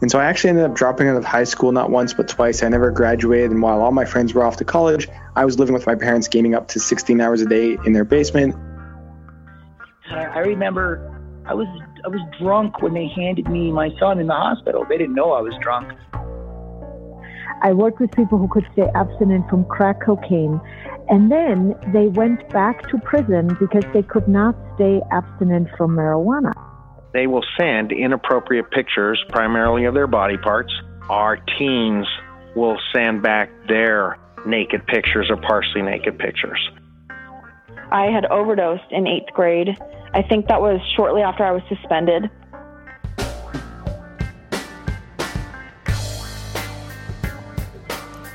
And so I actually ended up dropping out of high school not once but twice. I never graduated, and while all my friends were off to college, I was living with my parents, gaming up to 16 hours a day in their basement. I remember I was I was drunk when they handed me my son in the hospital. They didn't know I was drunk. I worked with people who could stay abstinent from crack cocaine, and then they went back to prison because they could not stay abstinent from marijuana. They will send inappropriate pictures, primarily of their body parts. Our teens will send back their naked pictures or partially naked pictures. I had overdosed in eighth grade. I think that was shortly after I was suspended.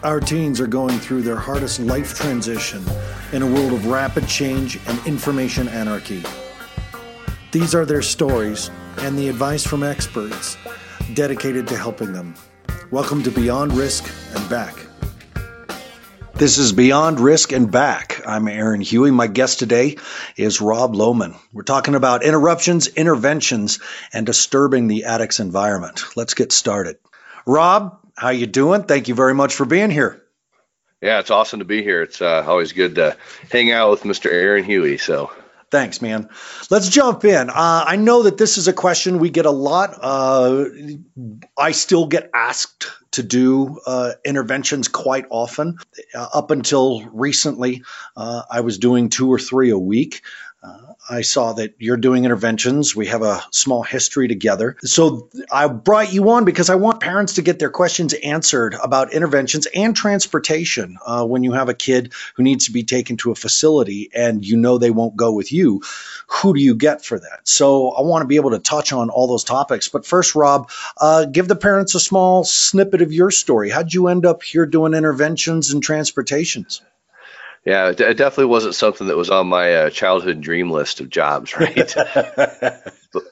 Our teens are going through their hardest life transition in a world of rapid change and information anarchy. These are their stories and the advice from experts dedicated to helping them. Welcome to Beyond Risk and Back. This is Beyond Risk and Back. I'm Aaron Huey. My guest today is Rob Lohman. We're talking about interruptions, interventions, and disturbing the addict's environment. Let's get started. Rob, how you doing? Thank you very much for being here. Yeah, it's awesome to be here. It's uh, always good to hang out with Mr. Aaron Huey. So Thanks, man. Let's jump in. Uh, I know that this is a question we get a lot. Uh, I still get asked to do uh, interventions quite often. Uh, up until recently, uh, I was doing two or three a week. Uh, I saw that you're doing interventions. We have a small history together. So I brought you on because I want parents to get their questions answered about interventions and transportation. Uh, when you have a kid who needs to be taken to a facility and you know they won't go with you, who do you get for that? So I want to be able to touch on all those topics. But first, Rob, uh, give the parents a small snippet of your story. How'd you end up here doing interventions and transportations? Yeah, it definitely wasn't something that was on my uh, childhood dream list of jobs, right? but,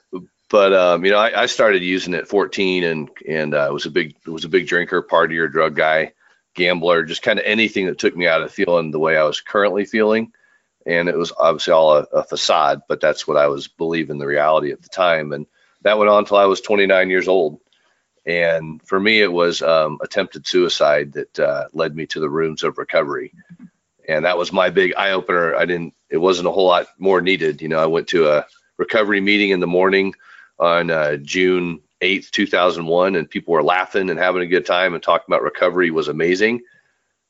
but um, you know, I, I, started using it at 14, and and uh, was a big was a big drinker, partier, drug guy, gambler, just kind of anything that took me out of feeling the way I was currently feeling. And it was obviously all a, a facade, but that's what I was believing the reality at the time. And that went on until I was 29 years old. And for me, it was um, attempted suicide that uh, led me to the rooms of recovery and that was my big eye opener. I didn't. It wasn't a whole lot more needed. You know, I went to a recovery meeting in the morning on uh, June 8th, 2001, and people were laughing and having a good time and talking about recovery was amazing.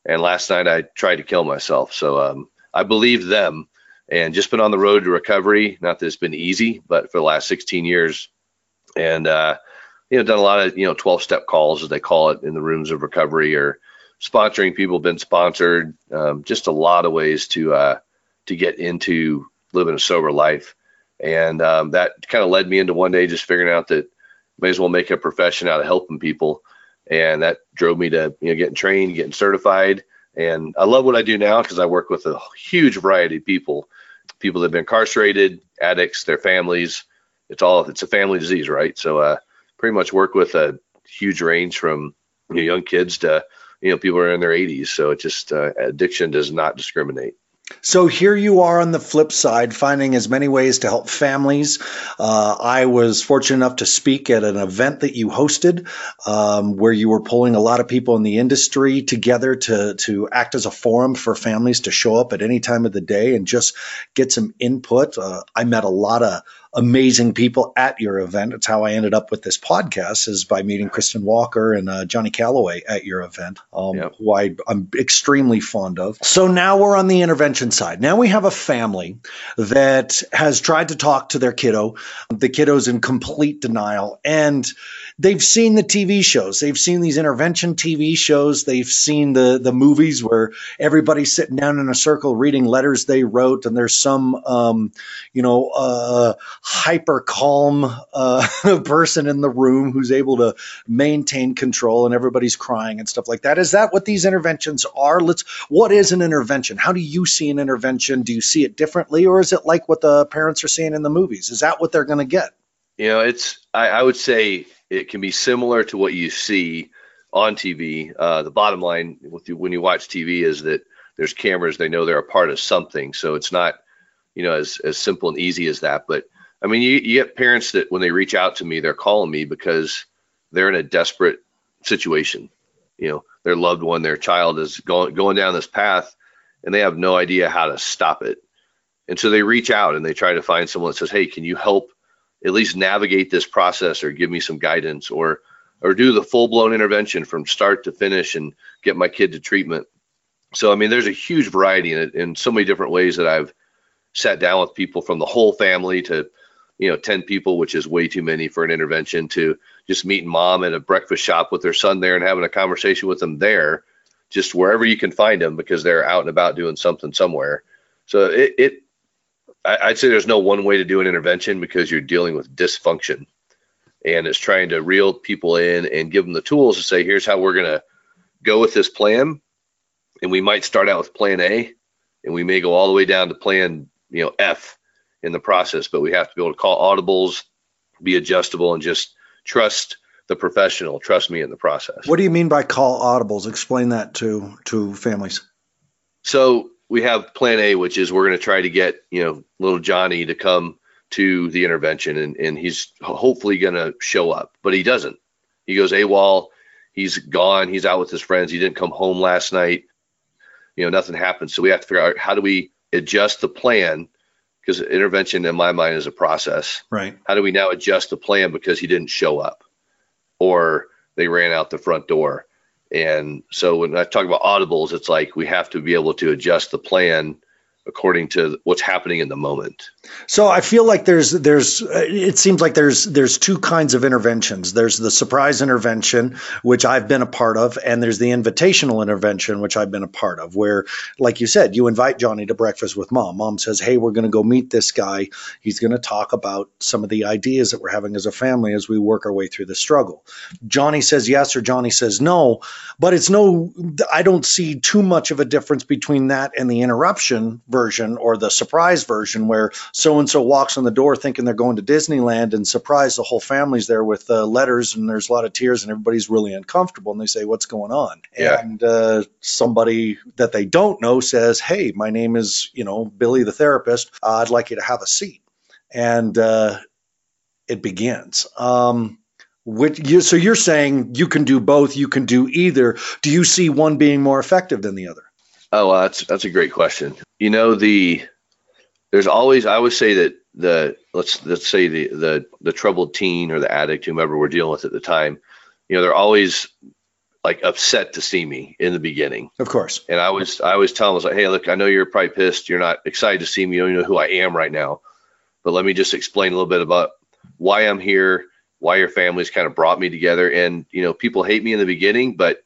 And last night I tried to kill myself. So um, I believed them and just been on the road to recovery. Not that it's been easy, but for the last 16 years, and uh, you know, done a lot of you know 12 step calls as they call it in the rooms of recovery or sponsoring people, been sponsored, um, just a lot of ways to uh, to get into living a sober life, and um, that kind of led me into one day just figuring out that may as well make a profession out of helping people, and that drove me to you know getting trained, getting certified, and I love what I do now because I work with a huge variety of people, people that have been incarcerated, addicts, their families. It's all it's a family disease, right? So uh, pretty much work with a huge range from you know, young kids to you know people are in their 80s so it just uh, addiction does not discriminate so here you are on the flip side, finding as many ways to help families. Uh, I was fortunate enough to speak at an event that you hosted, um, where you were pulling a lot of people in the industry together to to act as a forum for families to show up at any time of the day and just get some input. Uh, I met a lot of amazing people at your event. It's how I ended up with this podcast is by meeting Kristen Walker and uh, Johnny Calloway at your event, um, yep. who I, I'm extremely fond of. So now we're on the intervention side. Now we have a family that has tried to talk to their kiddo. The kiddo's in complete denial and they've seen the TV shows. They've seen these intervention TV shows. They've seen the the movies where everybody's sitting down in a circle reading letters they wrote, and there's some um, you know uh, hyper calm uh, person in the room who's able to maintain control, and everybody's crying and stuff like that. Is that what these interventions are? Let's. What is an intervention? How do you see an intervention? Do you see it differently, or is it like what the parents are seeing in the movies? Is that what they're going to get? You know, it's. I, I would say it can be similar to what you see on TV. Uh, the bottom line with you, when you watch TV is that there's cameras. They know they're a part of something, so it's not you know as as simple and easy as that. But I mean, you, you get parents that when they reach out to me, they're calling me because they're in a desperate situation. You know, their loved one, their child is going going down this path, and they have no idea how to stop it. And so they reach out and they try to find someone that says, "Hey, can you help at least navigate this process, or give me some guidance, or or do the full blown intervention from start to finish and get my kid to treatment?" So I mean, there's a huge variety in it in so many different ways that I've sat down with people from the whole family to you know 10 people which is way too many for an intervention to just meeting mom at a breakfast shop with their son there and having a conversation with them there just wherever you can find them because they're out and about doing something somewhere. So it, it i'd say there's no one way to do an intervention because you're dealing with dysfunction. And it's trying to reel people in and give them the tools to say here's how we're going to go with this plan. And we might start out with plan a and we may go all the way down to plan you know f in the process, but we have to be able to call audibles, be adjustable, and just trust the professional. Trust me in the process. What do you mean by call audibles? Explain that to to families. So we have Plan A, which is we're going to try to get you know little Johnny to come to the intervention, and and he's hopefully going to show up, but he doesn't. He goes AWOL. He's gone. He's out with his friends. He didn't come home last night. You know, nothing happened. So we have to figure out how do we adjust the plan because intervention in my mind is a process. Right. How do we now adjust the plan because he didn't show up or they ran out the front door? And so when I talk about audibles, it's like we have to be able to adjust the plan according to what's happening in the moment. So I feel like there's there's it seems like there's there's two kinds of interventions. There's the surprise intervention, which I've been a part of, and there's the invitational intervention, which I've been a part of, where, like you said, you invite Johnny to breakfast with mom. Mom says, "Hey, we're going to go meet this guy. He's going to talk about some of the ideas that we're having as a family as we work our way through the struggle." Johnny says yes or Johnny says no, but it's no. I don't see too much of a difference between that and the interruption version or the surprise version where so and so walks in the door thinking they're going to Disneyland and surprise the whole family's there with uh, letters and there's a lot of tears and everybody's really uncomfortable and they say what's going on? Yeah. and uh, somebody that they don't know says hey my name is you know Billy the therapist. Uh, I'd like you to have a seat. And uh, it begins. Um, which you, so you're saying you can do both you can do either. Do you see one being more effective than the other? Oh, well, that's that's a great question. You know, the there's always I always say that the let's let's say the the the troubled teen or the addict, whomever we're dealing with at the time, you know, they're always like upset to see me in the beginning. of course And I was I always tell them I was like, hey, look, I know you're probably pissed. You're not excited to see me. You don't even know who I am right now. But let me just explain a little bit about why I'm here, why your family's kind of brought me together. And you know, people hate me in the beginning, but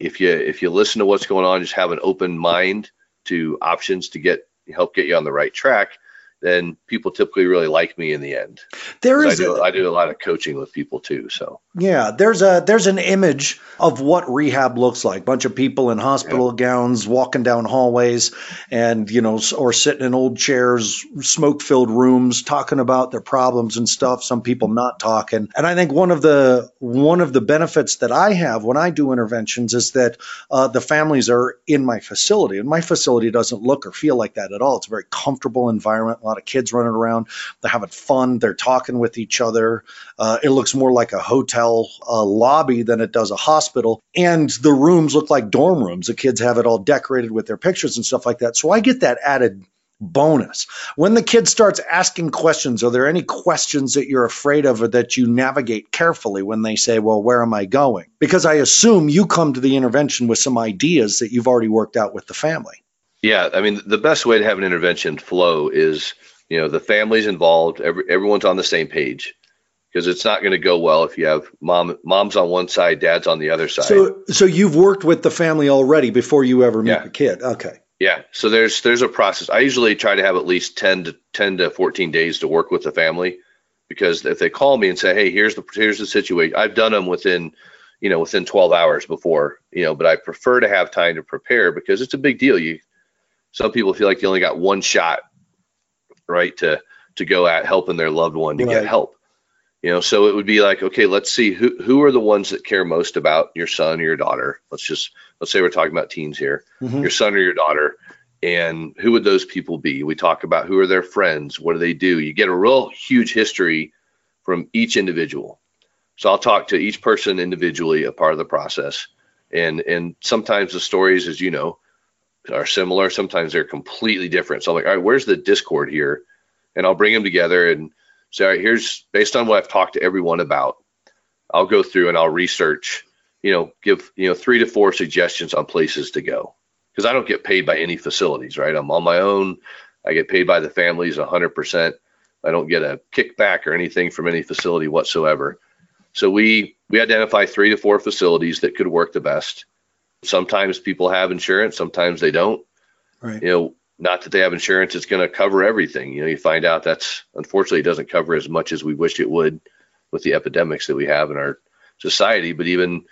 if you if you listen to what's going on, just have an open mind to options to get help get you on the right track, then people typically really like me in the end. there 'Cause I do a, I do a lot of coaching with people too. So Yeah, there's a there's an image of what rehab looks like. Bunch of people in hospital gowns walking down hallways, and you know, or sitting in old chairs, smoke-filled rooms, talking about their problems and stuff. Some people not talking. And I think one of the one of the benefits that I have when I do interventions is that uh, the families are in my facility, and my facility doesn't look or feel like that at all. It's a very comfortable environment. Lot of kids running around. They're having fun. They're talking with each other. Uh, it looks more like a hotel uh, lobby than it does a hospital. And the rooms look like dorm rooms. The kids have it all decorated with their pictures and stuff like that. So I get that added bonus. When the kid starts asking questions, are there any questions that you're afraid of or that you navigate carefully when they say, Well, where am I going? Because I assume you come to the intervention with some ideas that you've already worked out with the family. Yeah, I mean, the best way to have an intervention flow is, you know, the family's involved, every, everyone's on the same page, because it's not going to go well if you have mom, mom's on one side, dad's on the other side. So, so you've worked with the family already before you ever meet Yeah. the kid. Okay. yeah, so there's there's a process. I usually try to have at least 10 to 10 to 14 days to work with the family, because if they call me and say, hey, here's the here's the situation, I've done them within, you know, within 12 hours before, you know, but I prefer to have time to prepare because it's a big deal. You, some people feel like you only got one shot, right, to to go at helping their loved one to Right. get help. You know, so it would be like, okay, let's see who who are the ones that care most about your son or your daughter. Let's just let's say we're talking about teens here, Mhm. your son or your daughter, and who would those people be? We talk about who are their friends, what do they do? You get a real huge history from each individual. So I'll talk to each person individually, a part of the process, and and sometimes the stories, as you know, are similar. Sometimes they're completely different. So I'm like, all right, where's the discord here? And I'll bring them together and say, all right, here's based on what I've talked to everyone about. I'll go through and I'll research, you know, give you know three to four suggestions on places to go because I don't get paid by any facilities, right? I'm on my own. I get paid by the families 100%. I don't get a kickback or anything from any facility whatsoever. So we we identify three to four facilities that could work the best. Sometimes people have insurance, sometimes they don't. Right. You know, not that they have insurance, it's going to cover everything. You know, you find out that's unfortunately it doesn't cover as much as we wish it would with the epidemics that we have in our society. But even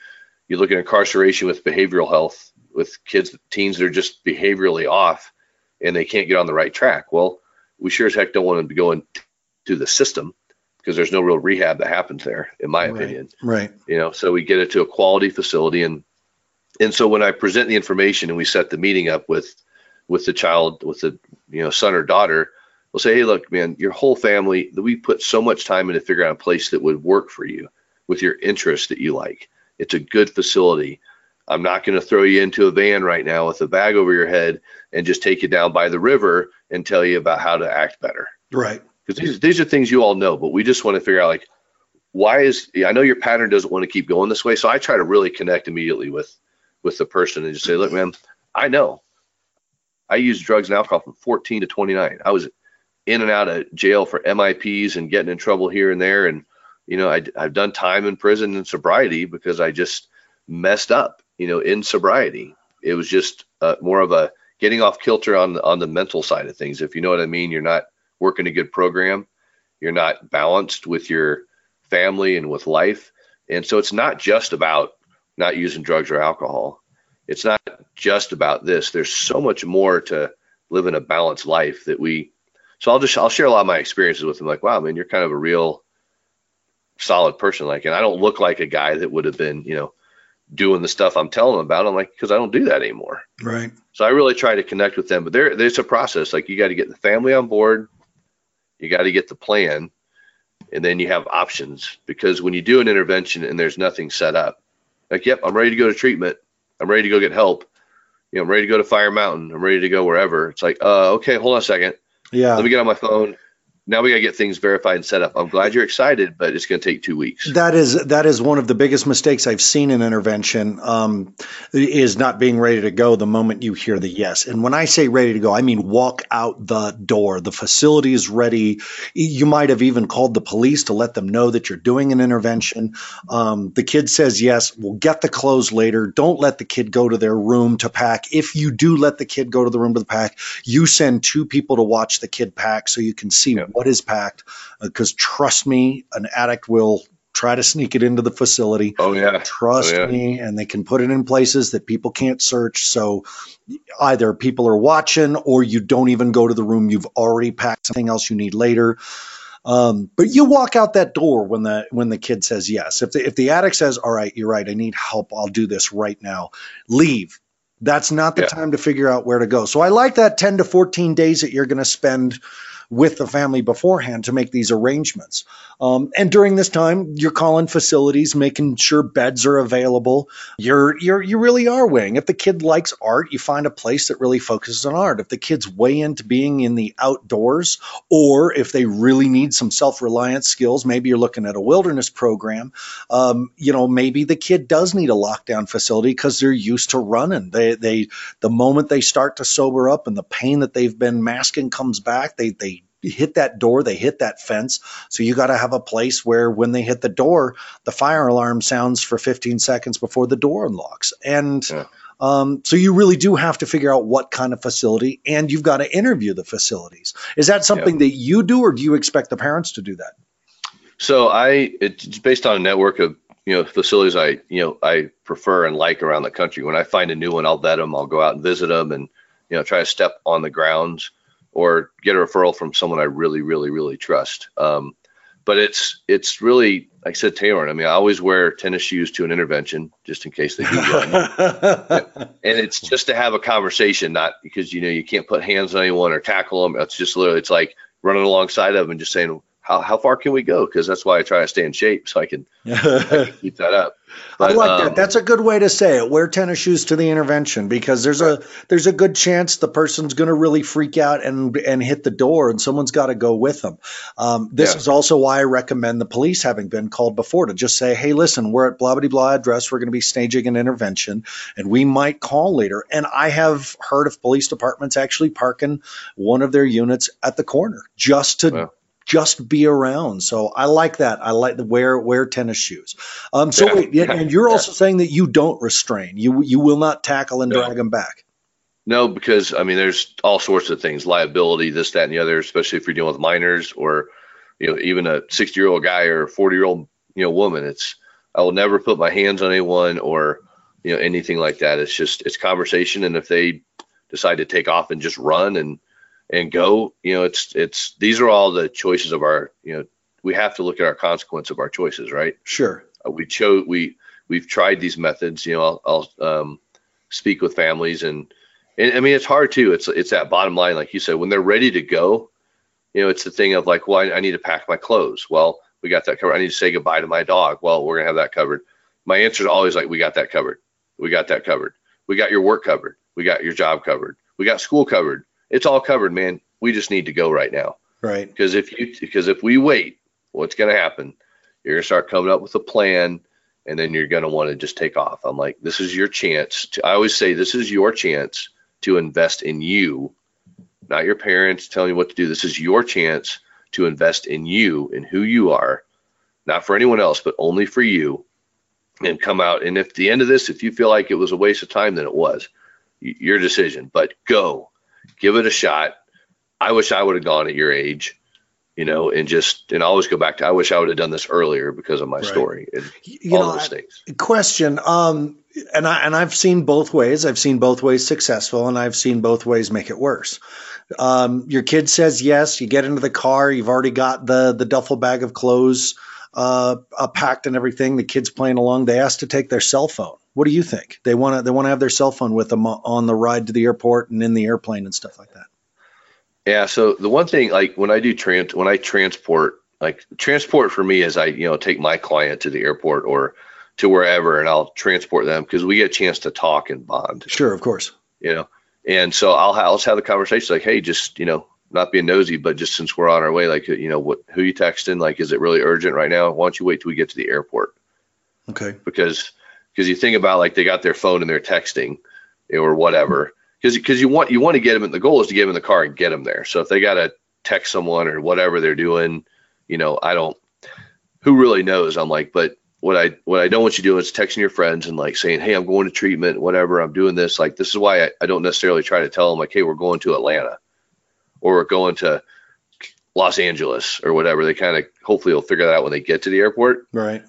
you look at incarceration with behavioral health, with kids, teens that are just behaviorally off and they can't get on the right track. Well, we sure as heck don't want them to go into the system because there's no real rehab that happens there, in my right. opinion. Right. You know, so we get it to a quality facility and and so when I present the information and we set the meeting up with with the child, with the you know son or daughter, we'll say, hey, look, man, your whole family, we put so much time into figuring out a place that would work for you with your interests that you like. It's a good facility. I'm not going to throw you into a van right now with a bag over your head and just take you down by the river and tell you about how to act better. Right. Because these, these are things you all know, but we just want to figure out like, why is, I know your pattern doesn't want to keep going this way. So I try to really connect immediately with, with the person and just say, look, man, I know I used drugs and alcohol from 14 to 29. I was in and out of jail for MIPs and getting in trouble here and there. And, you know, I, I've done time in prison and sobriety because I just messed up you know, in sobriety. It was just uh, more of a getting off kilter on on the mental side of things. If you know what I mean, you're not working a good program, you're not balanced with your family and with life. And so it's not just about not using drugs or alcohol. It's not just about this. There's so much more to living a balanced life that we. So I'll just I'll share a lot of my experiences with them. Like, wow, man, you're kind of a real solid person. Like, and I don't look like a guy that would have been, you know, doing the stuff I'm telling them about. I'm like, because I don't do that anymore. Right. So I really try to connect with them. But there, there's a process. Like you got to get the family on board, you got to get the plan, and then you have options. Because when you do an intervention and there's nothing set up, like, yep, I'm ready to go to treatment. I'm ready to go get help. You know, I'm ready to go to Fire Mountain. I'm ready to go wherever. It's like, uh, okay, hold on a second. Yeah. Let me get on my phone now we got to get things verified and set up. I'm glad you're excited, but it's going to take two weeks. That is that is one of the biggest mistakes I've seen in intervention. Um, is not being ready to go the moment you hear the yes. And when I say ready to go, I mean walk out the door. The facility is ready. You might have even called the police to let them know that you're doing an intervention. Um, the kid says yes. We'll get the clothes later. Don't let the kid go to their room to pack. If you do let the kid go to the room to pack, you send two people to watch the kid pack so you can see. Yep what is packed because uh, trust me, an addict will try to sneak it into the facility. Oh yeah. Trust oh, yeah. me, and they can put it in places that people can't search. So either people are watching or you don't even go to the room. You've already packed something else you need later. Um, but you walk out that door when the when the kid says yes. If the if the addict says, "All right, you're right. I need help. I'll do this right now." Leave. That's not the yeah. time to figure out where to go. So I like that 10 to 14 days that you're going to spend with the family beforehand to make these arrangements. Um, and during this time, you're calling facilities, making sure beds are available. You're you're you really are weighing. If the kid likes art, you find a place that really focuses on art. If the kids weigh into being in the outdoors, or if they really need some self-reliance skills, maybe you're looking at a wilderness program. Um, you know, maybe the kid does need a lockdown facility because they're used to running. They they the moment they start to sober up and the pain that they've been masking comes back, they they hit that door, they hit that fence. So you got to have a place where when they hit the door, the fire alarm sounds for 15 seconds before the door unlocks. And yeah. um, so you really do have to figure out what kind of facility, and you've got to interview the facilities. Is that something yeah. that you do, or do you expect the parents to do that? So I, it's based on a network of you know facilities I you know I prefer and like around the country. When I find a new one, I'll vet them. I'll go out and visit them, and you know try to step on the grounds or get a referral from someone I really, really, really trust. Um, but it's it's really like I said, tailoring. I mean, I always wear tennis shoes to an intervention just in case they do run. and it's just to have a conversation, not because you know you can't put hands on anyone or tackle them. It's just literally it's like running alongside of them and just saying, how how far can we go? Because that's why I try to stay in shape so I can, I can keep that up. I like um, that. That's a good way to say it. Wear tennis shoes to the intervention because there's a there's a good chance the person's going to really freak out and and hit the door, and someone's got to go with them. Um, this Yeah. is also why I recommend the police having been called before to just say, "Hey, listen, we're at blah blah blah address. We're going to be staging an intervention, and we might call later." And I have heard of police departments actually parking one of their units at the corner just to Wow. Just be around. So I like that. I like the wear wear tennis shoes. Um, so Yeah. wait, and you're also saying that you don't restrain. You you will not tackle and No. drag them back. No, because I mean, there's all sorts of things, liability, this, that, and the other, especially if you're dealing with minors or, you know, even a 60 year old guy or a 40 year old, you know, woman. It's, I will never put my hands on anyone or, you know, anything like that. It's just, it's conversation. And if they decide to take off and just run and, and go, you know, it's, it's, these are all the choices of our, you know, we have to look at our consequence of our choices, right? Sure. Uh, we chose we we've tried these methods you know i'll, I'll um, speak with families and, and i mean it's hard too. It's it's that bottom line like you said when they're ready to go you know it's the thing of like well I, I need to pack my clothes. Well we got that covered. I need to say goodbye to my dog. Well we're gonna have that covered. My answer is always like we got that covered. We got that covered. We got your work covered. We got your job covered. We got school covered it's all covered man. We just need to go right now. Right. because if you because if we wait what's going to happen? You're going to start coming up with a plan and then you're going to want to just take off. I'm like this is your chance to i always say this is your chance to invest in you not your parents telling you what to do. This is your chance to invest in you and who you are not for anyone else but only for you and come out. And if the end of this if you feel like it was a waste of time then it was. Your decision but go give it a shot i wish i would have gone at your age you know, and just and I always go back to I wish I would have done this earlier because of my Right. story and You all know, those things. question. Um, and I and I've seen both ways. I've seen both ways successful, and I've seen both ways make it worse. Um, your kid says yes. You get into the car. You've already got the the duffel bag of clothes uh, uh, packed and everything. The kid's playing along. They ask to take their cell phone. What do you think? They want to they want to have their cell phone with them on the ride to the airport and in the airplane and stuff like that. Yeah. So the one thing, like when I do trans, when I transport, like transport for me is I, you know, take my client to the airport or to wherever, and I'll transport them because we get a chance to talk and bond, Sure, of course. you know. And so I'll I'll just have the conversation like, hey, just you know, not being nosy, but just since we're on our way, like, you know, what who you texting? Like, is it really urgent right now? Why don't you wait till we get to the airport? Okay. because because you think about like they got their phone and they're texting or whatever. Mm-hmm. Because because you want you want to get them in the goal is to get them in the car and get them there. So if they got to text someone or whatever they're doing you know i don't who really knows? I'm like but what i what i don't want you doing is texting your friends and like saying hey i'm going to treatment whatever i'm doing this. Like this is why i, I don't necessarily try to tell them like hey we're going to atlanta or we're going to los angeles or whatever. They kind of hopefully will figure that out when they get to the airport. Right.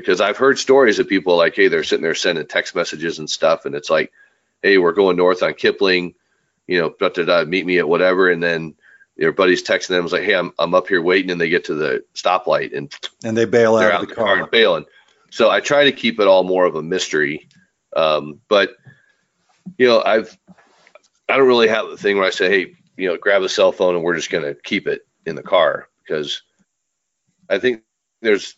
Because I've heard stories of people like, hey, they're sitting there sending text messages and stuff, and it's like, hey, we're going north on Kipling, you know, da, da, da, meet me at whatever, and then their buddies texting them like, hey, I'm I'm up here waiting, and they get to the stoplight and And they bail out out of the the car car. and bailing. So I try to keep it all more of a mystery, um, but you know, I've I don't really have the thing where I say, hey, you know, grab a cell phone and we're just gonna keep it in the car because I think there's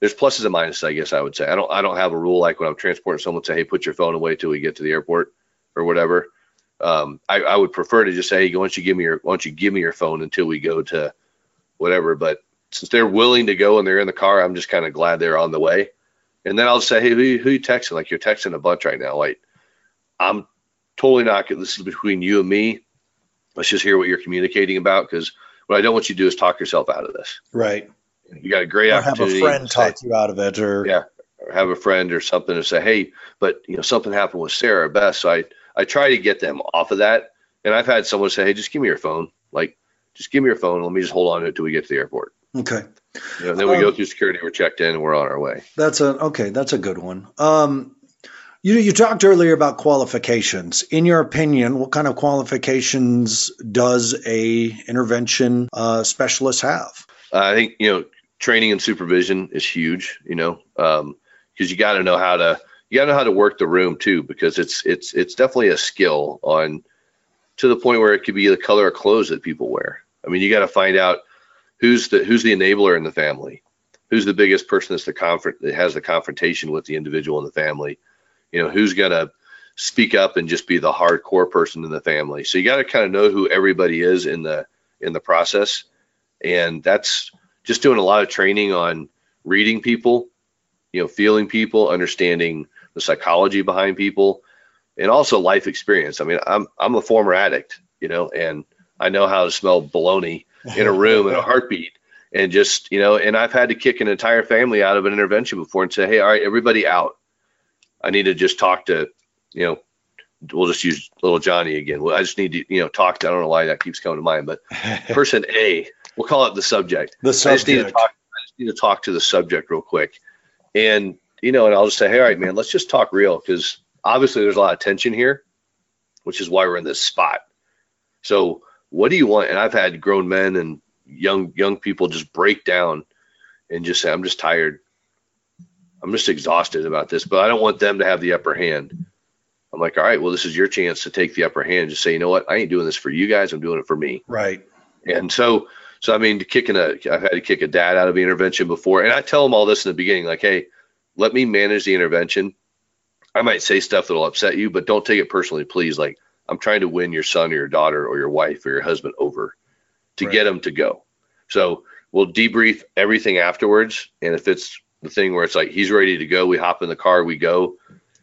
there's pluses and minuses, I guess I would say. I don't I don't have a rule like when I'm transporting someone say, hey, put your phone away till we get to the airport or whatever. Um, I, I would prefer to just say, hey, why don't you give me your why don't you give me your phone until we go to whatever. But since they're willing to go and they're in the car, I'm just kind of glad they're on the way. And then I'll say, hey, who, who you texting? Like you're texting a bunch right now. Like I'm totally not. This is between you and me. Let's just hear what you're communicating about because what I don't want you to do is talk yourself out of this. Right. You got a great Or have a friend say- talk you out of it or Yeah. or have a friend or something to say, hey, but you know something happened with Sarah Beth. So I I try to get them off of that. And I've had someone say, hey, just give me your phone. Like, just give me your phone. Let me just hold on to it till we get to the airport. Okay. You know, then we go Um, through security. We're checked in and we're on our way. That's a okay. That's a good one. Um, you you talked earlier about qualifications. In your opinion, what kind of qualifications does a intervention uh, specialist have? I think you know training and supervision is huge. You know, um, because you got to know how to you got to know how to work the room too, because it's it's it's definitely a skill on to the point where it could be the color of clothes that people wear. I mean, you got to find out. who's the who's the enabler in the family, who's the biggest person that's the confront that has the confrontation with the individual in the family, you know, who's gonna speak up and just be the hardcore person in the family. So you got to kind of know who everybody is in the in the process, and that's just doing a lot of training on reading people, you know, feeling people, understanding the psychology behind people, and also life experience. I mean, I'm I'm a former addict, you know, and I know how to smell baloney in a room in a heartbeat. And just, you know, and I've had to kick an entire family out of an intervention before and say, hey, all right, everybody out. I need to just talk to, you know, we'll just use little Johnny again. Well, I just need to, you know, talk to, I don't know why that keeps coming to mind, but person A, we'll call it the subject. The subject. I just need to talk, I just need to talk to the subject real quick. And, you know, and I'll just say, hey, all right, man, let's just talk real because obviously there's a lot of tension here, which is why we're in this spot. So what do you want? And I've had grown men and young young people just break down and just say, I'm just tired. I'm just exhausted about this, but I don't want them to have the upper hand. I'm like, all right, well, this is your chance to take the upper hand. Just say, you know what? I ain't doing this for you guys. I'm doing it for me. Right. And so, so I mean, kicking a, uh, I've had to kick a dad out of the intervention before, and I tell them all this in the beginning, like, hey, let me manage the intervention. I might say stuff that'll upset you, but don't take it personally, please. Like, I'm trying to win your son or your daughter or your wife or your husband over to Right. get them to go. So we'll debrief everything afterwards. And if it's the thing where it's like he's ready to go, we hop in the car, we go.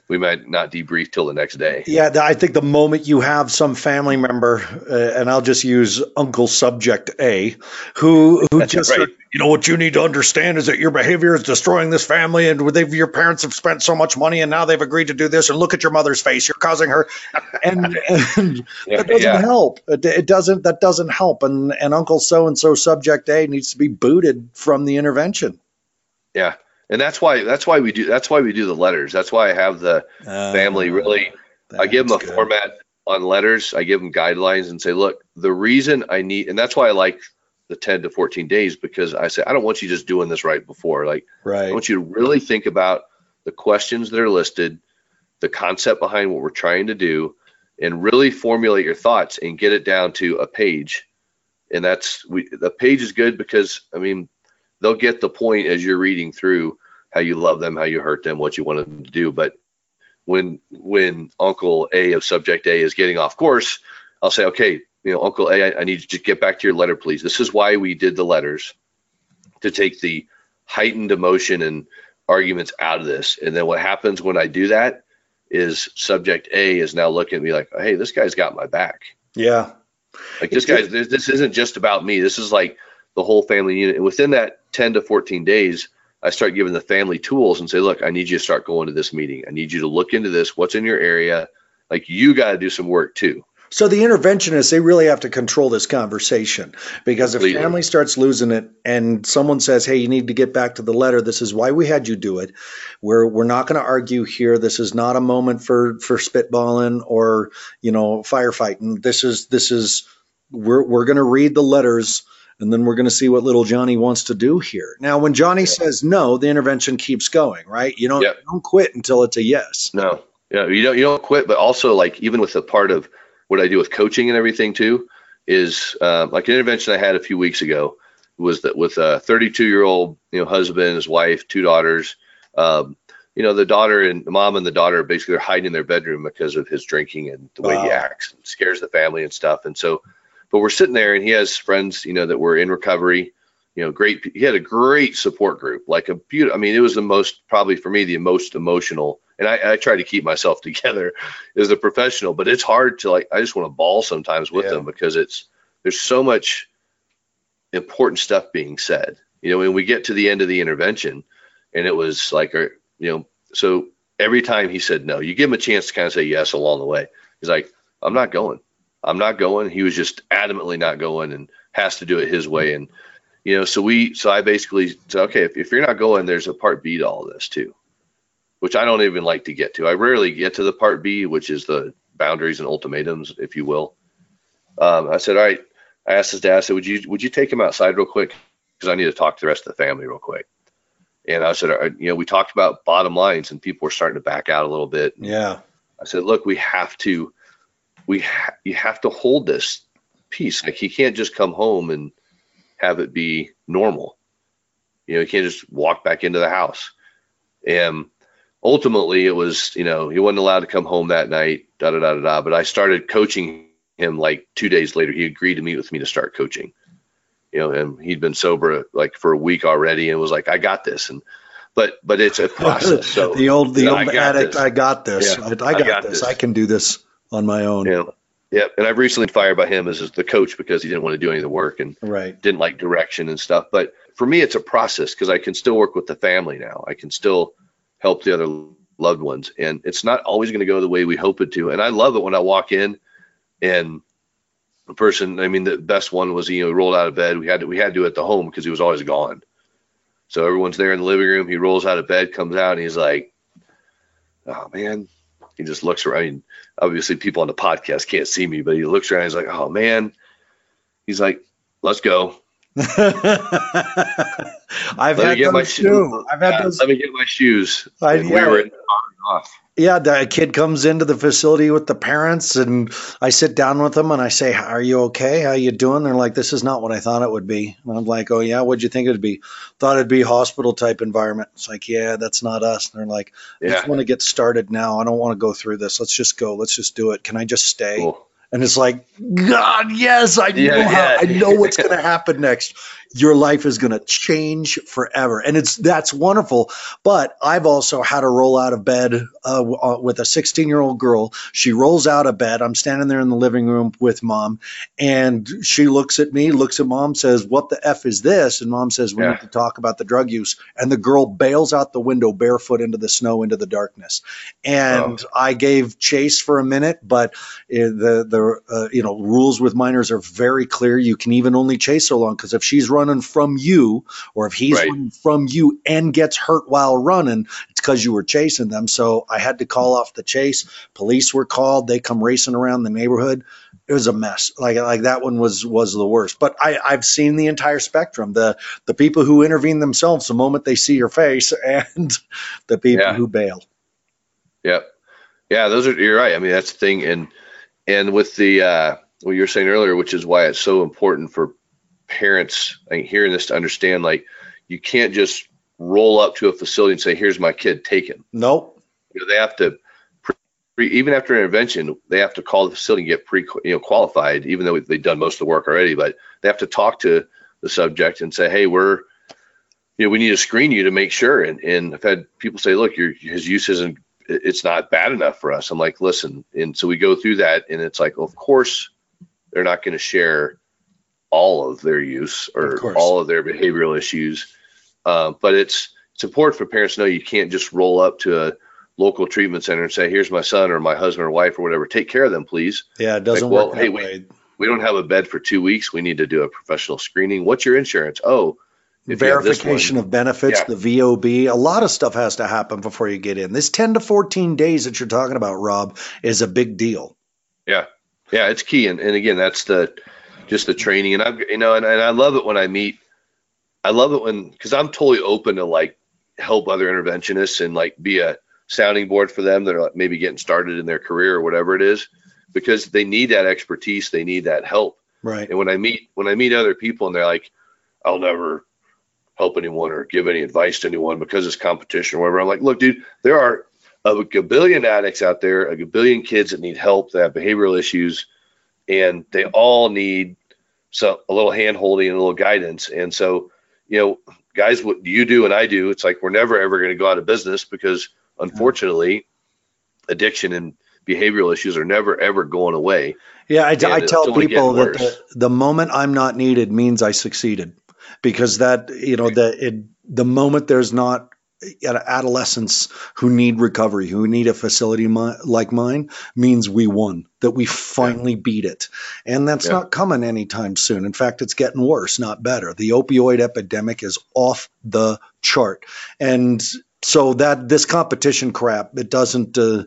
We might not debrief till the next day. Yeah, I think the moment you have some family member, uh, and I'll just use Uncle Subject A, who who That's just right. said, you know what you need to understand is that your behavior is destroying this family, and they've, your parents have spent so much money, and now they've agreed to do this, and look at your mother's face, you're causing her, and, and Yeah, that doesn't yeah. help. It, it doesn't. That doesn't help, and and Uncle so and so Subject A needs to be booted from the intervention. Yeah. And that's why that's why we do that's why we do the letters. That's why I have the ah, family really I give them a good. format on letters. I give them guidelines and say, look, the reason I need, and that's why I like the 10 to 14 days because I say, I don't want you just doing this right before. Like, right. I want you to really think about the questions that are listed, the concept behind what we're trying to do, and really formulate your thoughts and get it down to a page. And that's we the page is good because I mean they'll get the point as you're reading through how you love them, how you hurt them, what you want them to do. But when when Uncle A of Subject A is getting off course, I'll say, okay, you know, Uncle A, I, I need you to get back to your letter, please. This is why we did the letters to take the heightened emotion and arguments out of this. And then what happens when I do that is Subject A is now looking at me like, hey, this guy's got my back. Yeah. Like this guy's this, this isn't just about me. This is like the whole family unit. And within that 10 to 14 days, I start giving the family tools and say, look, I need you to start going to this meeting. I need you to look into this. What's in your area? Like you got to do some work too. So the interventionists, they really have to control this conversation because if Completely. family starts losing it and someone says, "Hey, you need to get back to the letter. This is why we had you do it. We're we're not going to argue here. This is not a moment for for spitballing or you know firefighting. This is this is we're we're going to read the letters." And then we're going to see what little Johnny wants to do here. Now, when Johnny says no, the intervention keeps going, right? You don't, Yep. you don't quit until it's a yes. No, yeah, you don't you don't quit, but also like even with the part of what I do with coaching and everything too is um, like an intervention I had a few weeks ago was that with a 32 year old you know husband, his wife, two daughters. Um, you know the daughter and the mom and the daughter basically are hiding in their bedroom because of his drinking and the way he acts, and scares the family and stuff. And so, but we're sitting there and he has friends you know that were in recovery. You know, great. He had a great support group, like a beautiful. I mean, it was the most probably for me the most emotional and I, I try to keep myself together as a professional, but it's hard to like, I just want to bawl sometimes with Yeah. them because it's, there's so much important stuff being said, you know, when we get to the end of the intervention and it was like, you know, so every time he said no, you give him a chance to kind of say yes along the way. He's like, I'm not going. I'm not going. He was just adamantly not going and has to do it his way. And, you know, so we, so I basically said, okay, if, if you're not going, there's a part B to all of this too which I don't even like to get to. I rarely get to the part B, which is the boundaries and ultimatums, if you will. Um, I said, all right. I asked his dad. I said, would you would you take him outside real quick because I need to talk to the rest of the family real quick. And I said, right, you know, we talked about bottom lines, and people were starting to back out a little bit. Yeah. I said, look, we have to, we ha- you have to hold this piece. Like he can't just come home and have it be normal. You know, he can't just walk back into the house. And ultimately, it was, you know, he wasn't allowed to come home that night, da da da da da. But I started coaching him like two days later. He agreed to meet with me to start coaching. You know, and he'd been sober like for a week already, and was like, "I got this." And but but it's a process. So the old the old I addict, this. I got this. Yeah, I, I got, this. I can do this on my own. Yeah. Yep. And I've recently been fired by him as, the coach because he didn't want to do any of the work and Right. didn't like direction and stuff. But for me, it's a process because I can still work with the family now. I can still help the other loved ones. And it's not always going to go the way we hope it to. And I love it when I walk in and the person, I mean, the best one was, you know, he rolled out of bed. We had to, we had to do it at the home because he was always gone. So everyone's there in the living room. He rolls out of bed, comes out, and he's like, oh, man. He just looks around. I mean, obviously, people on the podcast can't see me, but he looks around. And he's like, oh, man. He's like, let's go. I've Let had get my those too. I've had Yeah, those. Let me get my shoes. I- And yeah. we were on and off. Yeah, the kid comes into the facility with the parents, and I sit down with them and I say, "Are you okay? How you doing?" They're like, "This is not what I thought it would be." And I'm like, "Oh yeah, what'd you think it'd be?" Thought it'd be hospital type environment. It's like, "Yeah, that's not us." And they're like, "I Yeah. just want to get started now. I don't want to go through this. Let's just go. Let's just do it. Can I just stay?" Cool. And it's like, God, yes, I Yeah, know how, yeah. I know what's going to happen next. Your life is going to change forever, and it's that's wonderful. But I've also had to roll out of bed uh, uh, with a 16 year old girl. She rolls out of bed. I'm standing there in the living room with mom, and she looks at me, looks at mom, says, "What the f is this?" And mom says, "We Yeah. need to talk about the drug use." And the girl bails out the window barefoot into the snow, into the darkness. And I gave chase for a minute, but uh, the the uh, you know rules with minors are very clear. You can even only chase so long because if she's running from you, or if he's Right. running from you and gets hurt while running, it's because you were chasing them. So I had to call off the chase. Police were called. They come racing around the neighborhood. It was a mess. Like like that one was was the worst. But I I've seen the entire spectrum. The the people who intervene themselves the moment they see your face, and the people Yeah. who bail. Yep. Yeah, those are you're right. I mean, that's the thing and and with the uh what you were saying earlier, which is why it's so important for parents hearing this to understand like you can't just roll up to a facility and say, "Here's my kid, take him." Nope. You know, they have to pre, even after intervention, they have to call the facility and get pre you know qualified, even though they've done most of the work already. But they have to talk to the subject and say, "Hey, we're you know we need to screen you to make sure." And and I've had people say, "Look, your his use isn't it's not bad enough for us." I'm like, "Listen," and so we go through that, and it's like, of course, they're not going to share all of their use or course. all of their behavioral issues. Um, but it's it's important for parents to know you can't just roll up to a local treatment center and say, "Here's my son or my husband or wife or whatever. Take care of them, please." Yeah, it doesn't Like, well, work hey, that we- We don't have a bed for two weeks. We need to do a professional screening. What's your insurance? Oh, if you have this verification of benefits, Yeah. the VOB, a lot of stuff has to happen before you get in. This 10 to 14 days that you're talking about, Rob, is a big deal. Yeah, yeah, it's key, and, and again, that's the just the training, and I'm, you know, and, and I love it when I meet. I love it when because I'm totally open to like help other interventionists and like be a sounding board for them that are like maybe getting started in their career or whatever it is, because they need that expertise, they need that help, Right. and when I meet when I meet other people and they're like, I'll never help anyone or give any advice to anyone because it's competition or whatever. I'm like, look, dude, there are a gabillion addicts out there, a gabillion kids that need help, that have behavioral issues, and they all need some a little hand holding and a little guidance. And so, you know, guys, what you do and I do, it's like we're never ever going to go out of business because unfortunately, addiction and behavioral issues are never ever going away. Yeah, I, I tell people that the, the moment I'm not needed means I succeeded because that, you know, the, it, the moment there's not adolescents who need recovery, who need a facility mi- like mine, means we won, that we finally beat it. And that's Yeah. not coming anytime soon. In fact, it's getting worse, not better. The opioid epidemic is off the chart. And so that this competition crap, it doesn't, uh,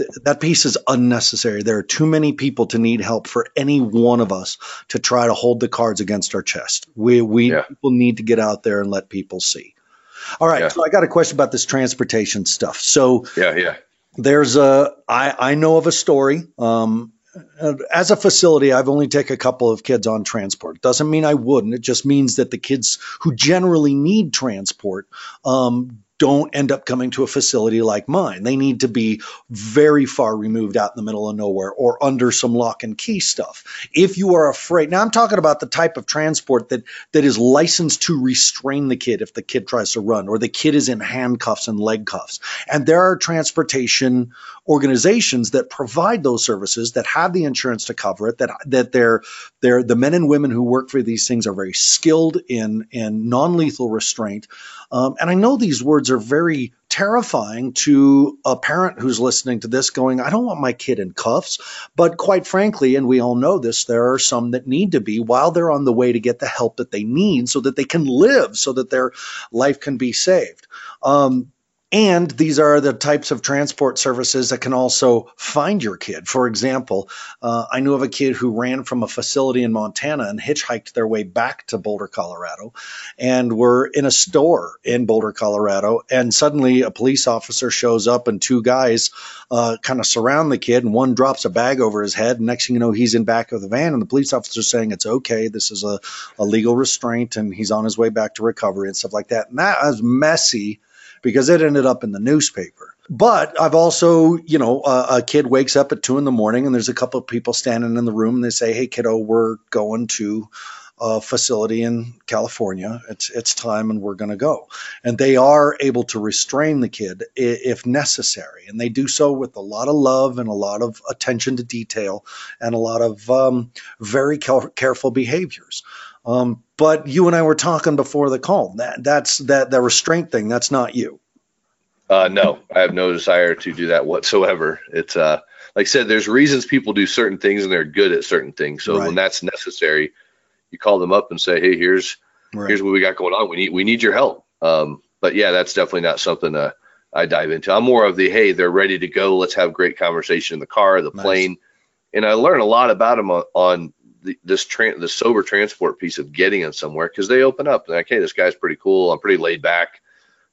th- that piece is unnecessary. There are too many people to need help for any one of us to try to hold the cards against our chest. We we Yeah. people need to get out there and let people see. All right, Yeah. so I got a question about this transportation stuff. So Yeah, yeah, there's a I I know of a story. Um, as a facility, I've only take a couple of kids on transport. Doesn't mean I wouldn't. It just means that the kids who generally need transport um, don't end up coming to a facility like mine. They need to be very far removed out in the middle of nowhere or under some lock and key stuff. If you are afraid, now I'm talking about the type of transport that that is licensed to restrain the kid if the kid tries to run or the kid is in handcuffs and leg cuffs. And there are transportation organizations that provide those services that have the insurance to cover it that that they're they're the men and women who work for these things are very skilled in in non-lethal restraint um, and I know these words are very terrifying to a parent who's listening to this going, I don't want my kid in cuffs. But quite frankly, and we all know this, there are some that need to be while they're on the way to get the help that they need so that they can live, so that their life can be saved. Um, and these are the types of transport services that can also find your kid. For example, uh, I knew of a kid who ran from a facility in Montana and hitchhiked their way back to Boulder, Colorado, and were in a store in Boulder, Colorado. And suddenly a police officer shows up and two guys uh, kind of surround the kid, and one drops a bag over his head. And next thing you know, he's in back of the van, and the police officer saying it's okay. This is a, a legal restraint, and he's on his way back to recovery and stuff like that. And that was messy because it ended up in the newspaper. But I've also, you know, a, a kid wakes up at two in the morning and there's a couple of people standing in the room and they say, Hey, kiddo, we're going to a facility in California. It's it's time, and we're going to go. And they are able to restrain the kid if necessary, and they do so with a lot of love and a lot of attention to detail and a lot of um, very careful behaviors. Um, but you and I were talking before the call. That that's that that restraint thing. That's not you. Uh, no, I have no desire to do that whatsoever. It's uh, like I said, there's reasons people do certain things and they're good at certain things. So right. when that's necessary, you call them up and say, "Hey, here's right. here's what we got going on. We need we need your help." Um, but yeah, that's definitely not something uh, I dive into. I'm more of the, "Hey, they're ready to go. Let's have great conversation in the car, the nice. plane," and I learn a lot about them on, on the, this tra- the sober transport piece of getting them somewhere because they open up and like, hey, this guy's pretty cool. I'm pretty laid back.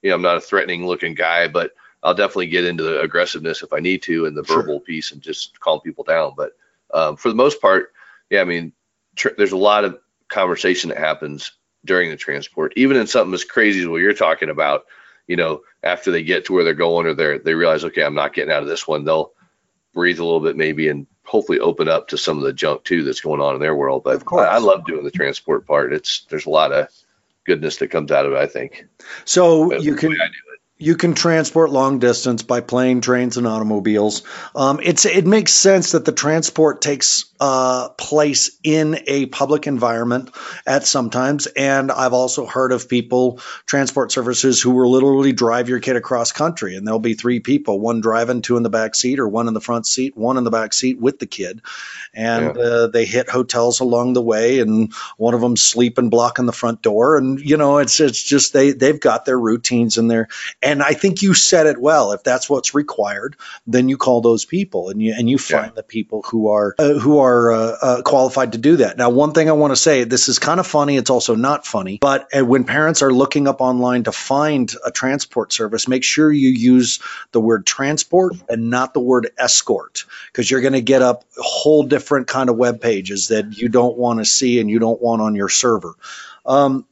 You know, I'm not a threatening looking guy, but I'll definitely get into the aggressiveness if I need to and the sure. verbal piece and just calm people down. But um, for the most part, yeah, I mean, tr- there's a lot of conversation that happens during the transport, even in something as crazy as what you're talking about. You know, after they get to where they're going or they they realize, okay, I'm not getting out of this one. They'll breathe a little bit maybe and hopefully open up to some of the junk too that's going on in their world. But of course. I, I love doing the transport part. It's there's a lot of goodness that comes out of it. I think. So you can you can transport long distance by plane, trains, and automobiles. Um, it's it makes sense that the transport takes uh, place in a public environment at sometimes. And I've also heard of people transport services who will literally drive your kid across country, and there'll be three people, one driving, two in the back seat, or one in the front seat, one in the back seat with the kid, and yeah. uh, they hit hotels along the way, and one of them sleeping blocking the front door, and you know it's it's just they they've got their routines and their and I think you said it well. If that's what's required, then you call those people and you and you find yeah. the people who are uh, who are uh, uh, qualified to do that. Now, one thing I want to say, this is kind of funny. It's also not funny, but uh, when parents are looking up online to find a transport service, make sure you use the word transport and not the word escort, because you're going to get up whole different kind of web pages that you don't want to see and you don't want on your server. Um,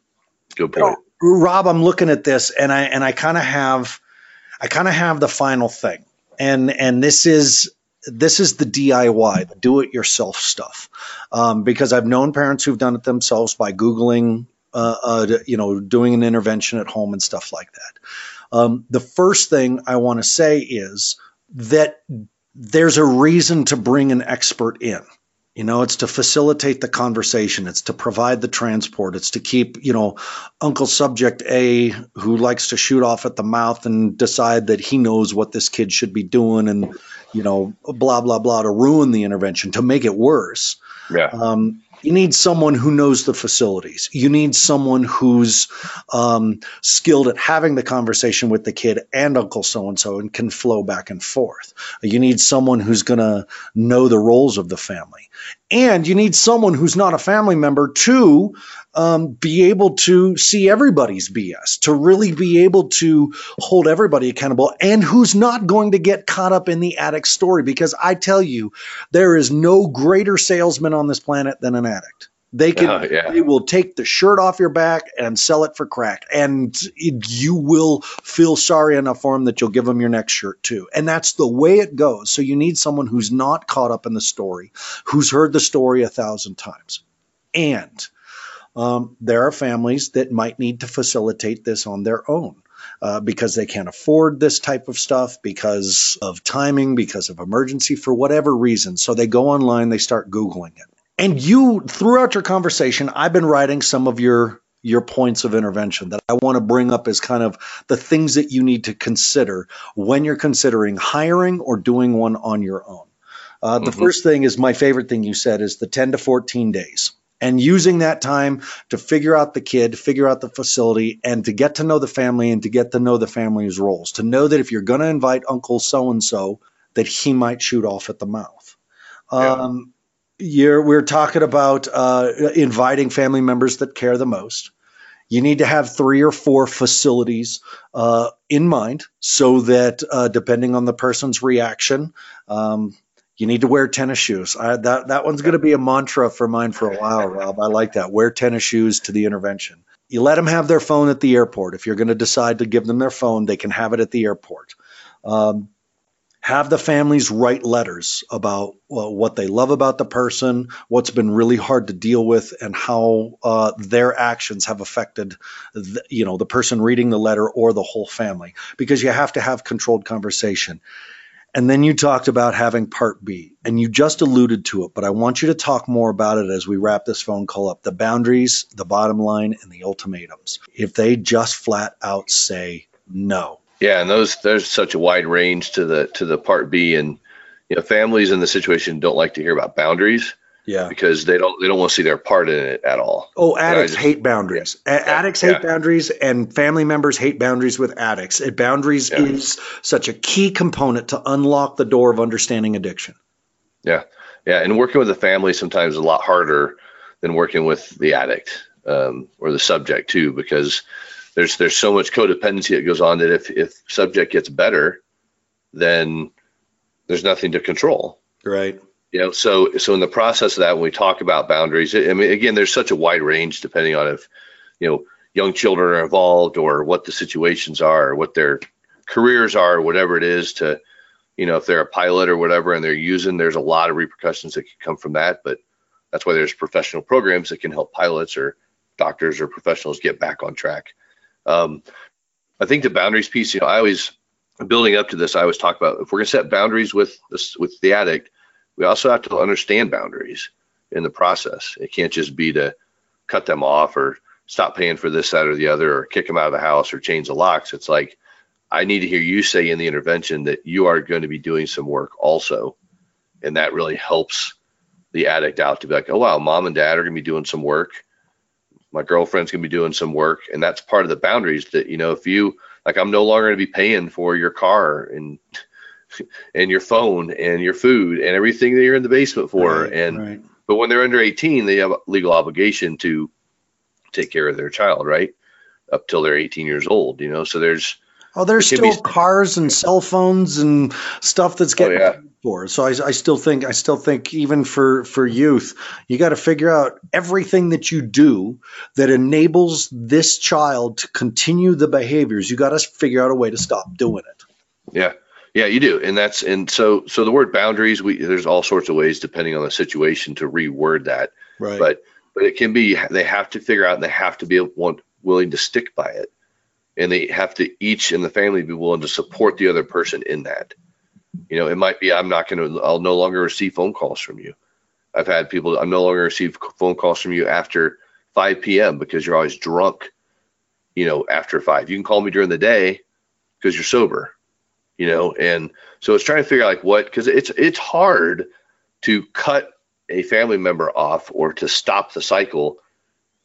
Good point. Rob, I'm looking at this and I and I kind of have I kind of have the final thing. And and this is this is the DIY, the do it yourself stuff. Um, because I've known parents who've done it themselves by Googling, uh, uh, you know, doing an intervention at home and stuff like that. Um, the first thing I want to say is that there's a reason to bring an expert in. You know, it's to facilitate the conversation. It's to provide the transport. It's to keep, you know, Uncle Subject A, who likes to shoot off at the mouth and decide that he knows what this kid should be doing and, you know, blah, blah, blah, to ruin the intervention, to make it worse. Yeah. Um, you need someone who knows the facilities. You need someone who's um, skilled at having the conversation with the kid and Uncle so and so and can flow back and forth. You need someone who's going to know the roles of the family. And you need someone who's not a family member to um, be able to see everybody's BS, to really be able to hold everybody accountable, and who's not going to get caught up in the addict story. Because I tell you, there is no greater salesman on this planet than an addict. They can, Oh, yeah. they will take the shirt off your back and sell it for crack, and it, you will feel sorry enough for them that you'll give them your next shirt too. And that's the way it goes. So you need someone who's not caught up in the story, who's heard the story a thousand times, and um, there are families that might need to facilitate this on their own. Uh, because they can't afford this type of stuff, because of timing, because of emergency, for whatever reason. So they go online, they start Googling it. And you, throughout your conversation, I've been writing some of your your points of intervention that I want to bring up as kind of the things that you need to consider when you're considering hiring or doing one on your own. Uh, the Mhm. first thing is my favorite thing you said is the 10 to 14 days and using that time to figure out the kid, figure out the facility, and to get to know the family and to get to know the family's roles. To know that if you're going to invite Uncle so and so, that he might shoot off at the mouth. Yeah. Um, you're, we're talking about uh, inviting family members that care the most. You need to have three or four facilities uh, in mind so that uh, depending on the person's reaction, um, you need to wear tennis shoes. I, that that one's going to be a mantra for mine for a while, Rob. I like that. Wear tennis shoes to the intervention. You let them have their phone at the airport. If you're going to decide to give them their phone, they can have it at the airport. Um, have the families write letters about well, what they love about the person, what's been really hard to deal with, and how uh, their actions have affected, the, you know, the person reading the letter or the whole family. Because you have to have controlled conversation. And then you talked about having part B, and you just alluded to it, but I want you to talk more about it as we wrap this phone call up. The boundaries, the bottom line, and the ultimatums. If they just flat out say no. Yeah, and those there's such a wide range to the to the part B, and you know families in the situation don't like to hear about boundaries Yeah. because they don't they don't want to see their part in it at all. Oh, addicts just- hate boundaries. A- addicts hate yeah. boundaries, and family members hate boundaries with addicts. And boundaries Yeah. is such a key component to unlock the door of understanding addiction. Yeah, yeah, and working with the family sometimes is a lot harder than working with the addict um, or the subject too, because there's there's so much codependency that goes on that if if subject gets better, then there's nothing to control. Right. You know, so so in the process of that, when we talk about boundaries, I mean, again, there's such a wide range depending on if you know young children are involved or what the situations are, or what their careers are, whatever it is. To you know, if they're a pilot or whatever, and they're using, there's a lot of repercussions that can come from that. But that's why there's professional programs that can help pilots or doctors or professionals get back on track. Um, I think the boundaries piece, you know, I always building up to this, I always talk about if we're going to set boundaries with this with the addict, we also have to understand boundaries in the process. It can't just be to cut them off or stop paying for this, that, or the other, or kick them out of the house or change the locks. It's like I need to hear you say in the intervention that you are going to be doing some work also, and that really helps the addict out to be like, oh wow, mom and dad are going to be doing some work. My girlfriend's going to be doing some work, and that's part of the boundaries that you know if you like I'm no longer going to be paying for your car and and your phone and your food and everything that you're in the basement for. Right, and right. but when they're under 18, they have a legal obligation to take care of their child, right? Up till they're 18 years old, you know. So there's Oh, there's still be- cars and cell phones and stuff that's oh, getting Oh, yeah. paid for. So I, I still think I still think even for for youth, you got to figure out everything that you do that enables this child to continue the behaviors. You got to figure out a way to stop doing it. Yeah, yeah, you do, and that's and so so the word boundaries. We there's all sorts of ways depending on the situation to reword that, Right. but but it can be they have to figure out and they have to be want, willing to stick by it, and they have to each in the family be willing to support the other person in that. You know, it might be I'm not going to I'll no longer receive phone calls from you. I've had people I'm no longer receive phone calls from you after 5 p.m. because you're always drunk. You know, after five, you can call me during the day because you're sober you know and so it's trying to figure out like what because it's it's hard to cut a family member off or to stop the cycle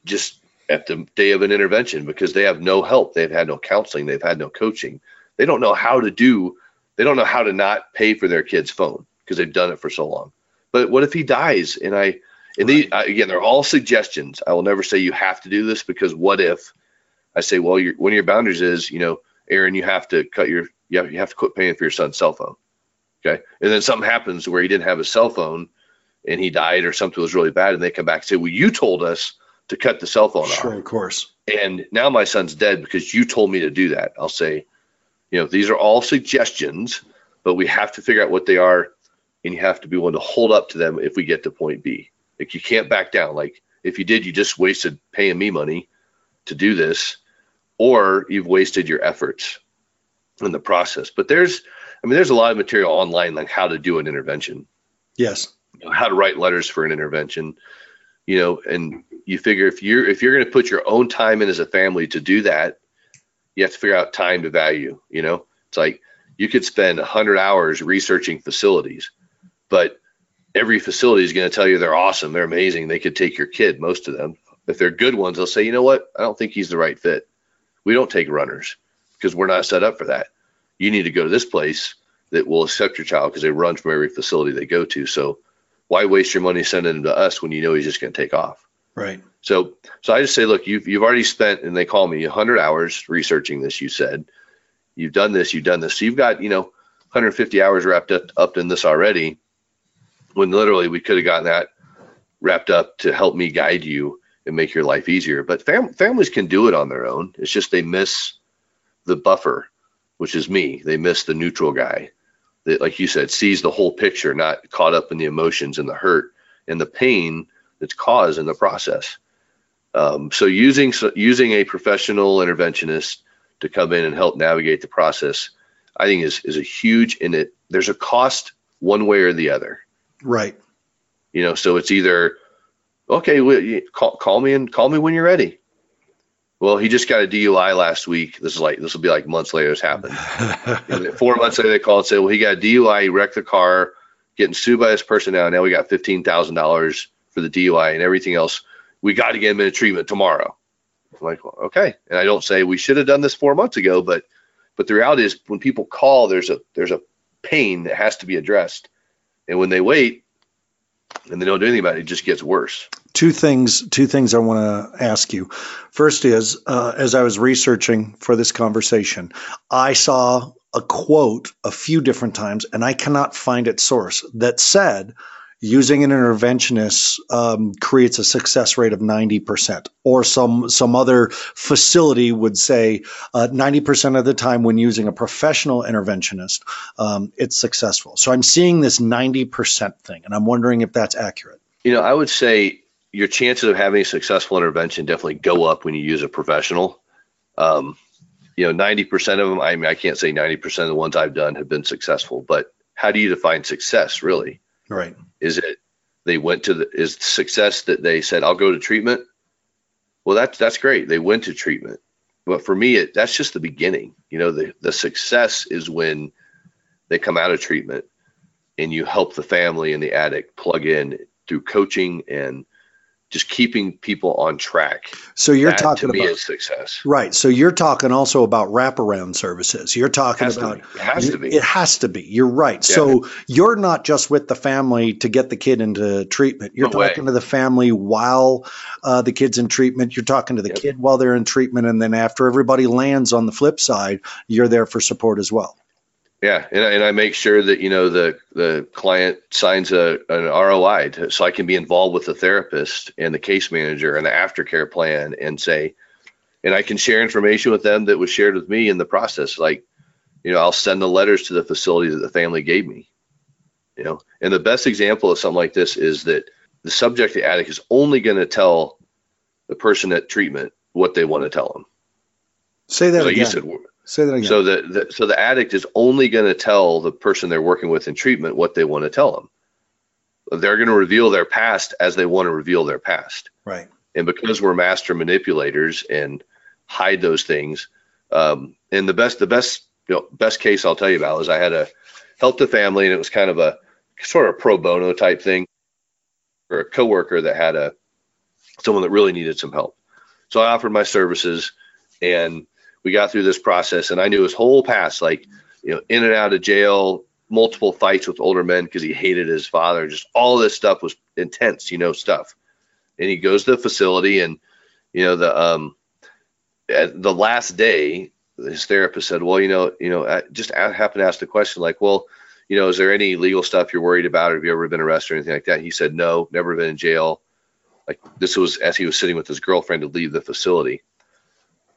just at the day of an intervention because they have no help they've had no counseling they've had no coaching they don't know how to do they don't know how to not pay for their kid's phone because they've done it for so long But what if he dies? And I, and these, again, they're all suggestions. I will never say you have to do this because what if I say, well, your, one of your boundaries is, you know, Aaron, you have to cut your, you have, you have to quit paying for your son's cell phone. Okay. And then something happens where he didn't have a cell phone and he died or something was really bad. And they come back and say, well, you told us to cut the cell phone Sure, off. of course. And now my son's dead because you told me to do that. I'll say, you know, these are all suggestions, but we have to figure out what they are and you have to be willing to hold up to them if we get to point B. Like you can't back down. Like if you did, you just wasted paying me money to do this, or you've wasted your efforts in the process. But there's, I mean, there's a lot of material online like how to do an intervention, Yes. you know, how to write letters for an intervention, you know, and you figure if you're if you're going to put your own time in as a family to do that, you have to figure out time to value. You know, it's like you could spend 100 hours researching facilities, but every facility is going to tell you they're awesome, they're amazing, they could take your kid. Most of them, if they're good ones, they'll say, you know what, I don't think he's the right fit. We don't take runners because we're not set up for that. You need to go to this place that will accept your child because they run from every facility they go to. So why waste your money sending him to us when you know he's just going to take off? Right. So, so I just say, look, you've you've already spent, and they call me 100 hours researching this. You said you've done this, you've done this. So you've got, you know, 150 hours wrapped up, up in this already. When literally we could have gotten that wrapped up to help me guide you and make your life easier. But fam- families can do it on their own. It's just they miss the buffer, which is me. They miss the neutral guy that, like you said, sees the whole picture, not caught up in the emotions and the hurt and the pain that's caused in the process. Um, so using so using a professional interventionist to come in and help navigate the process, I think is is a huge in it. There's a cost one way or the other. Right. You know, so it's either okay, you- call call me and call me when you're ready. Well, he just got a DUI last week. This is like this will be like months later. This happened. And then four months later, they call and say, well, he got a DUI, he wrecked the car, getting sued by this person now. Now we got fifteen thousand dollars for the DUI and everything else. We got to get him into treatment tomorrow. I'm like, well, okay. And I don't say we should have done this four months ago, but but the reality is when people call, there's a there's a pain that has to be addressed. And when they wait and they don't do anything about it, it just gets worse. two things two things i want to ask you first is uh, as i was researching for this conversation i saw a quote a few different times and i cannot find its source that said using an interventionist um, creates a success rate of 90% or some some other facility would say uh, 90% of the time when using a professional interventionist um, it's successful so i'm seeing this 90% thing and i'm wondering if that's accurate You know, I would say your chances of having a successful intervention definitely go up when you use a professional. Um, you know, 90% of them, I mean, I can't say 90% of the ones I've done have been successful, but how do you define success really? Right Is it they went to the, is success that they said, I'll go to treatment? Well, that's, that's great. They went to treatment. But for me, it, that's just the beginning. You know, the, the success is when they come out of treatment and you help the family and the addict plug in through coaching and just keeping people on track. so you're that talking to me about is success. Right. So you're talking also about wraparound services. You're talking to about. It has to be. It has to be. You're right. So you're not just with the family to get the kid into treatment. You're No way. talking to the family while uh, the kid's in treatment. You're talking to the Yep. kid while they're in treatment, and then after everybody lands on the flip side, you're there for support as well. Yeah, and, I- and I make sure that you know the the client signs a an ROI to, so I can be involved with the therapist and the case manager and the aftercare plan and say, and I can share information with them that was shared with me in the process. Like, you know, I'll send the letters to the facility that the family gave me. You know, and the best example of something like this is that the subject, the addict, is only going to tell the person at treatment what they want to tell them. Say that you again. said, Say that again. so the, the so the addict is only going to tell the person they're working with in treatment what they want to tell them. They're going to reveal their past as they want to reveal their past. right. And because we're master manipulators and hide those things, um, and the best the best you know, best case I'll tell you about is I had a helped a family and it was kind of a sort of pro bono type thing, or a coworker that had a someone that really needed some help. So I offered my services, and we got through this process. And I knew his whole past, like you know, in and out of jail, multiple fights with older men because he hated his father. Just all this stuff was intense, you know, stuff. And he goes to the facility, and you know the um, the last day, his therapist said, "Well, you know, you know, I just happened to ask the question like, well, you know, is there any legal stuff you're worried about? Have you ever been arrested or anything like that?" He said, "No, never been in jail." Like this was as he was sitting with his girlfriend to leave the facility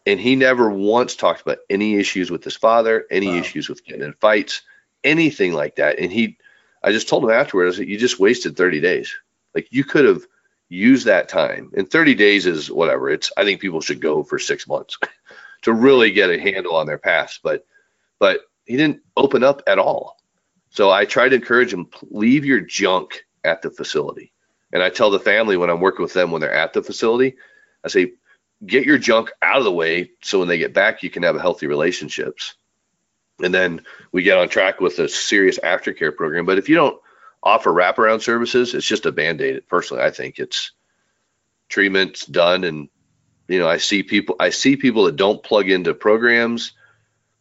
and he never once talked about any issues with his father, any wow. issues with getting in fights, anything like that. And he, I just told him afterwards that you just wasted 30 days. Like you could have used that time. And 30 days is whatever. It's I think people should go for six months to really get a handle on their past. But but he didn't open up at all. So I try to encourage him, leave your junk at the facility. And I tell the family when I'm working with them when they're at the facility, I say, get your junk out of the way so when they get back you can have a healthy relationships. And then we get on track with a serious aftercare program. But if you don't offer wraparound services it's just a band-aid. Personally i think it's treatment's done. And you know i see people i see people that don't plug into programs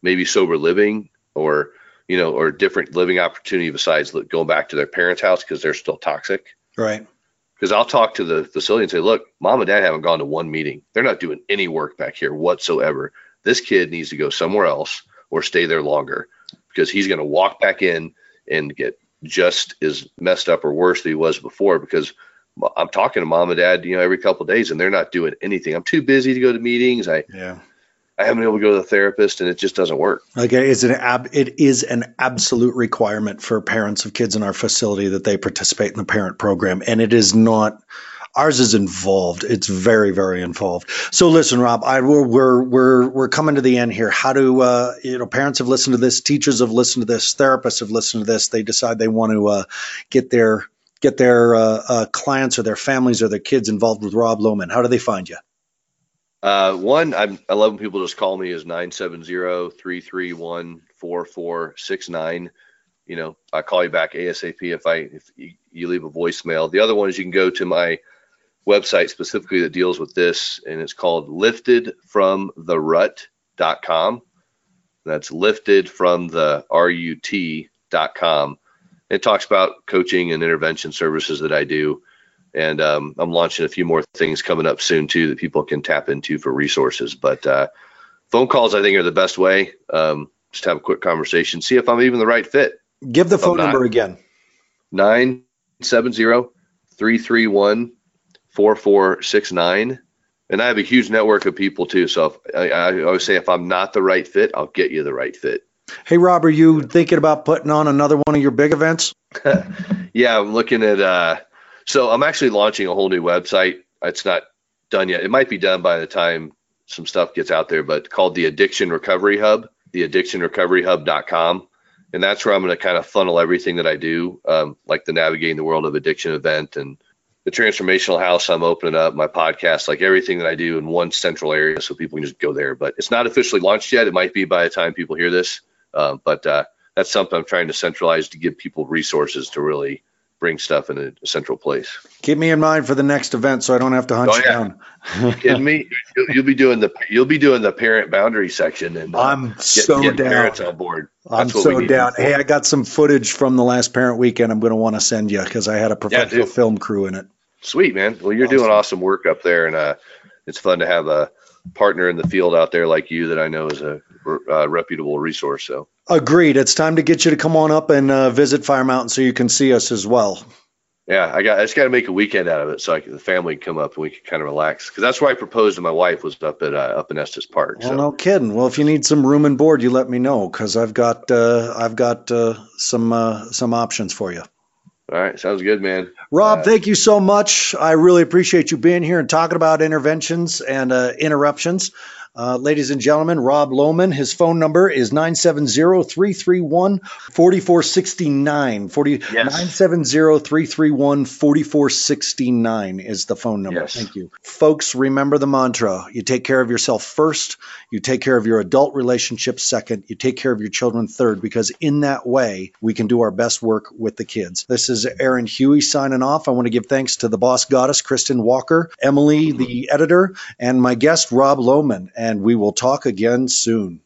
maybe sober living or you know or different living opportunity besides going back to their parents house because they're still toxic. Right because I'll talk to the facility and say, look, mom and dad haven't gone to one meeting. They're not doing any work back here whatsoever. This kid needs to go somewhere else or stay there longer because he's going to walk back in and get just as messed up or worse than he was before because I'm talking to mom and dad, you know, every couple days and they're not doing anything. I'm too busy to go to meetings. I yeah. I haven't been able to go to the therapist and it just doesn't work. Okay, it's an ab- it is an absolute requirement for parents of kids in our facility that they participate in the parent program, and it is not. Ours is involved. It's very, very involved. So listen, Rob, I, we're, we're we're we're coming to the end here. How do uh, you know? Parents have listened to this, teachers have listened to this, therapists have listened to this. They decide they want to uh, get their get their uh, uh clients or their families or their kids involved with Rob Lohman. How do they find you? Uh, one, I'm, I love when people just call me is 970-331-4469. You know, I call you back ASAP if I, if you, leave a voicemail. The other one is you can go to my website specifically that deals with this and it's called liftedfromtherut.com. That's lifted from the rut.com. It talks about coaching and intervention services that I do and um, I'm launching a few more things coming up soon too that people can tap into for resources. But uh, phone calls, I think, are the best way. Um, just have a quick conversation, see if I'm even the right fit. Give the phone number again. 970-331-4469. And I have a huge network of people too. So if, I, I always say if I'm not the right fit, I'll get you the right fit. Hey, Rob, are you thinking about putting on another one of your big events? yeah, I'm looking at uh, so I'm actually launching a whole new website. It's not done yet. It might be done by the time some stuff gets out there, but called the Addiction Recovery Hub, the addictionrecoveryhub.com. And that's where I'm going to kind of funnel everything that I do, um, like the Navigating the World of Addiction event and the Transformational House I'm opening up, my podcast, like everything that I do in one central area so people can just go there. But it's not officially launched yet. It might be by the time people hear this. Uh, but uh, that's something I'm trying to centralize to give people resources to really bring stuff in a central place. Keep me in mind for the next event, so I don't have to hunt oh, you yeah. down. kidding me? You'll, you'll, be doing the you'll be doing the parent boundary section, and uh, I'm get, so get down. Parents on board. That's I'm so down. Hey, I got some footage from the last parent weekend. I'm going to want to send you because I had a professional yeah, film crew in it. Sweet man. Well, you're awesome. doing awesome work up there, and uh, it's fun to have a partner in the field out there like you that I know is a uh, reputable resource. So agreed. It's time to get you to come on up and uh, visit Fire Mountain so you can see us as well. Yeah, I got. I just got to make a weekend out of it so I can, the family can come up and we can kind of relax. Because that's where I proposed to my wife was up at uh, up in Estes Park. Well, so. no kidding. Well, if you need some room and board, you let me know because I've got uh, I've got uh, some uh, some options for you. All right, sounds good, man. Rob, uh, thank you so much. I really appreciate you being here and talking about interventions and uh, interruptions. Uh, ladies and gentlemen, Rob Lohman. His phone number is 970-331-4469. 40, yes. 970-331-4469 is the phone number. Yes. Thank you. Folks, remember the mantra. You take care of yourself first. You take care of your adult relationships second. You take care of your children third, because in that way, we can do our best work with the kids. This is Aaron Huey signing off. I want to give thanks to the boss goddess, Kristen Walker, Emily, the editor, and my guest, Rob Lohman and we will talk again soon.